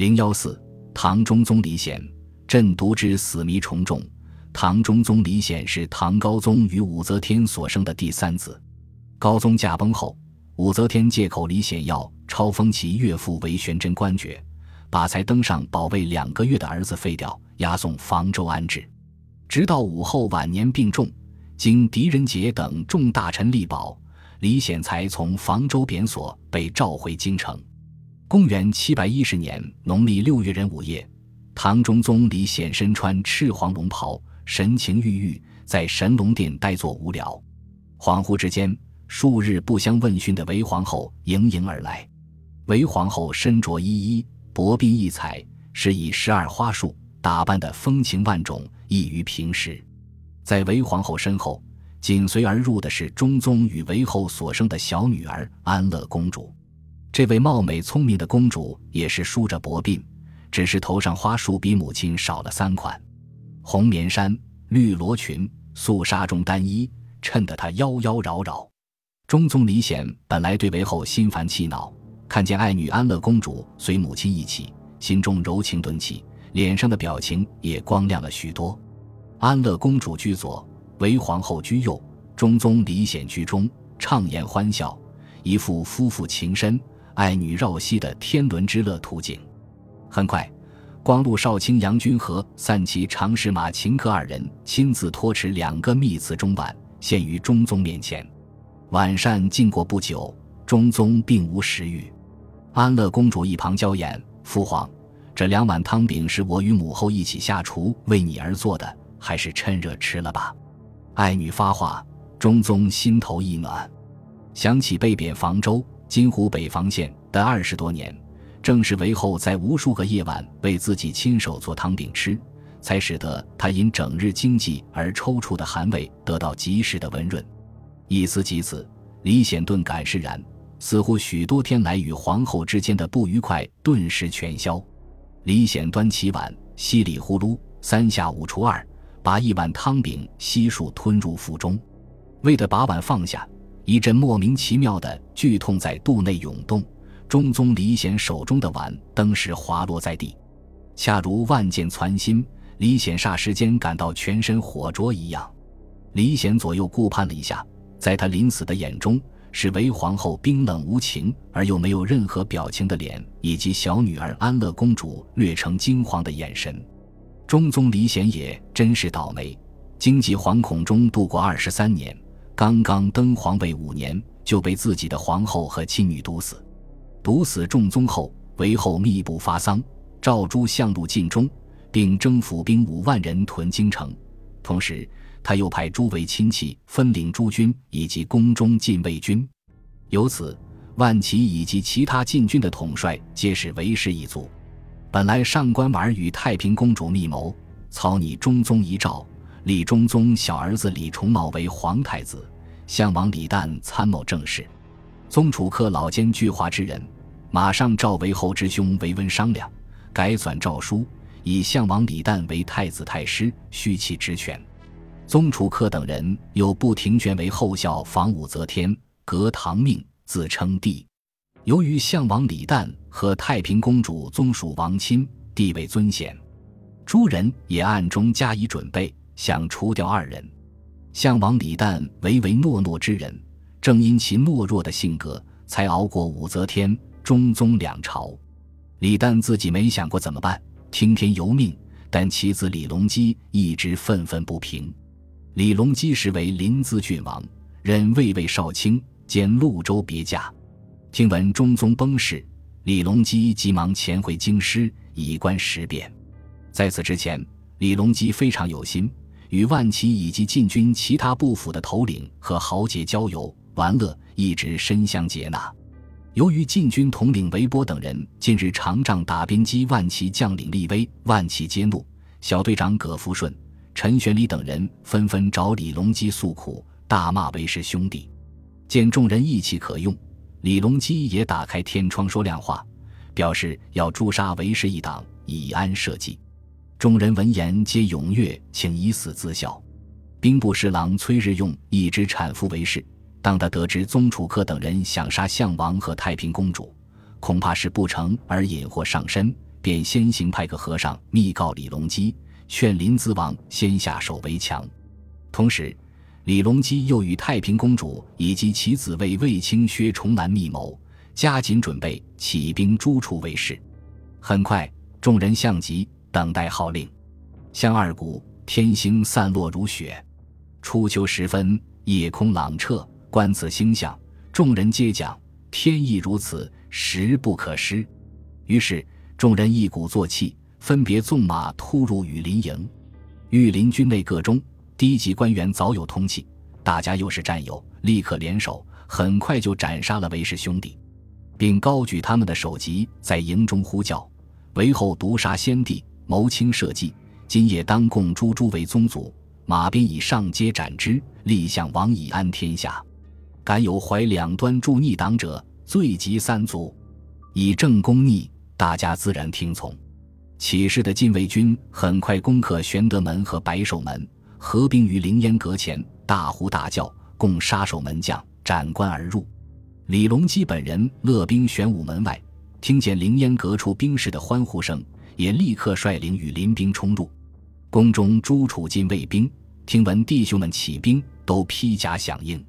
零幺四，唐中宗李显，朕独之死迷重重。唐中宗李显是唐高宗与武则天所生的第三子。高宗驾崩后，武则天借口李显要抄封其岳父为玄真官爵，把才登上宝位两个月的儿子废掉，押送房州安置。直到武后晚年病重，经狄仁杰等众大臣力保，李显才从房州贬所被召回京城。公元七百一十年农历六月壬午夜，唐中宗李显身穿赤黄龙袍，神情郁郁，在神龙殿呆坐无聊。恍惚之间。数日不相问讯的韦皇后盈盈而来，韦皇后身着衣衣薄鬓异彩，是以十二花束打扮的风情万种，异于平时。在韦皇后身后，紧随而入的是中宗与韦后所生的小女儿安乐公主。这位貌美聪明的公主也是梳着薄鬓，只是头上花束比母亲少了三款：红棉衫、绿罗裙、素纱中单衣，衬得她妖妖娆娆。中宗李显本来对韦后心烦气恼，看见爱女安乐公主随母亲一起，心中柔情顿起，脸上的表情也光亮了许多。安乐公主居左，韦皇后居右，中宗李显居中，畅言欢笑，一副夫妇情深、爱女绕膝的天伦之乐图景。很快，光禄少卿杨君和散骑长使马秦可二人亲自托持两个密瓷钟碗，献于中宗面前。晚膳进过不久，中宗并无食欲。安乐公主一旁娇言：“父皇，这两碗汤饼是我与母后一起下厨为你而做的，还是趁热吃了吧。”爱女发话，中宗心头一暖，想起被贬房州（金湖北防线）的二十多年，正是韦后在无数个夜晚为自己亲手做汤饼吃，才使得他因整日经济而抽搐的寒胃得到及时的温润。一思及此，李显顿感释然，似乎许多天来与皇后之间的不愉快顿时全消。李显端起碗，稀里呼噜三下五除二，把一碗汤饼悉数吞入腹中。为的把碗放下，一阵莫名其妙的剧痛在肚内涌动，中宗李显手中的碗登时滑落在地，恰如万箭穿心。李显霎时间感到全身火灼一样。李显左右顾盼了一下。在他临死的眼中，是韦皇后冰冷无情而又没有任何表情的脸，以及小女儿安乐公主略呈惊慌的眼神。中宗李显也真是倒霉，经济惶恐中度过二十三年，刚刚登皇位五年，就被自己的皇后和亲女毒死。毒死中宗后，韦后密不发丧，诏诸相入晋中，并征府兵五万人屯京城，同时。他又派诸位亲戚分领诸军以及宫中禁卫军，由此万骑以及其他禁军的统帅皆是韦氏一族。本来上官婉儿与太平公主密谋，草拟中宗遗诏，立中宗小儿子李重茂为皇太子，相王李旦参谋政事。宗楚客老奸巨猾之人，马上召韦后之兄韦温商量，改纂诏书，以相王李旦为太子太师，续其职权。宗楚客等人又不停卷为后效防武则天，革唐命，自称帝。由于相王李旦和太平公主宗属王亲，地位尊显，诸人也暗中加以准备，想除掉二人。相王李旦唯唯诺诺之人，正因其懦弱的性格，才熬过武则天、中宗两朝。李旦自己没想过怎么办，听天由命，但其子李隆基一直愤愤不平。李隆基时为临淄郡王，任卫尉少卿兼潞州别驾。听闻中宗崩逝，李隆基急忙前回京师，以观时变。在此之前，李隆基非常有心，与万骑以及禁军其他部府的头领和豪杰交游玩乐，一直深相接纳。由于禁军统领韦波等人近日常仗打边击万骑将领立威，万骑皆怒，小队长葛福顺。陈玄礼等人纷纷找李隆基诉苦，大骂韦氏兄弟。见众人义气可用，李隆基也打开天窗说亮话，表示要诛杀韦氏一党，以安社稷。众人闻言皆踊跃，请以死自效。兵部侍郎崔日用一直搀扶韦氏，当他得知宗楚客等人想杀项王和太平公主，恐怕是不成而引祸上身，便先行派个和尚密告李隆基，劝临淄王先下手为强。同时，李隆基又与太平公主以及其子卫卫青薛崇南密谋，加紧准备起兵诛除卫氏。很快，众人相集，等待号令。向二鼓，天星散落如雪。初秋时分，夜空朗澈，观此星象，众人皆讲天意如此，实不可失。于是，众人一鼓作气，分别纵马突入羽林营。御林军内各中低级官员早有通气，大家又是战友，立刻联手，很快就斩杀了韦氏兄弟，并高举他们的首级，在营中呼叫：“韦后毒杀先帝，谋轻社稷，今夜当共诛诸为宗族。”马鞭以上阶斩之，立向王以安天下。敢有怀两端助逆党者，罪及三族。以正攻逆，大家自然听从。起事的禁卫军很快攻克玄德门和白守门，合兵于凌烟阁前，大呼大叫，共杀守门将，斩关而入。李隆基本人勒兵玄武门外，听见凌烟阁处兵士的欢呼声，也立刻率领羽林兵冲入宫中，诸楚禁卫兵。听闻弟兄们起兵，都披甲响应。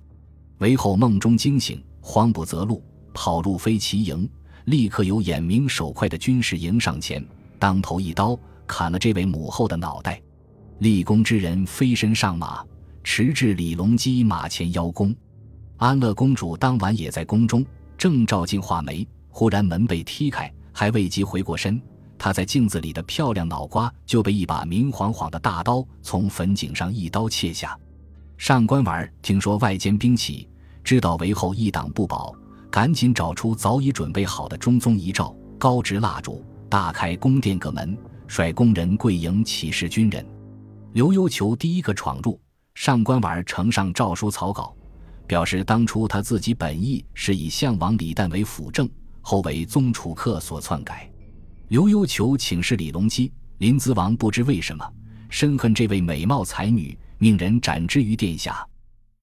韦后梦中惊醒，慌不择路，跑入飞骑营，立刻有眼明手快的军士迎上前，当头一刀砍了这位母后的脑袋。立功之人飞身上马，驰至李隆基马前邀功。安乐公主当晚也在宫中，正照镜画眉，忽然门被踢开，还未及回过身。他在镜子里的漂亮脑瓜就被一把明晃晃的大刀从坟颈上一刀切下。上官婉儿听说外间兵起，知道韦后一党不保，赶紧找出早已准备好的中宗遗诏，高执蜡烛，大开宫殿各门，率宫人跪迎起事军人。刘幽求第一个闯入，上官婉儿呈上诏书草稿，表示当初他自己本意是以相王李旦为辅政，后为宗楚客所篡改。刘幽求请示李隆基，临淄王不知为什么深恨这位美貌才女，命人斩之于殿下。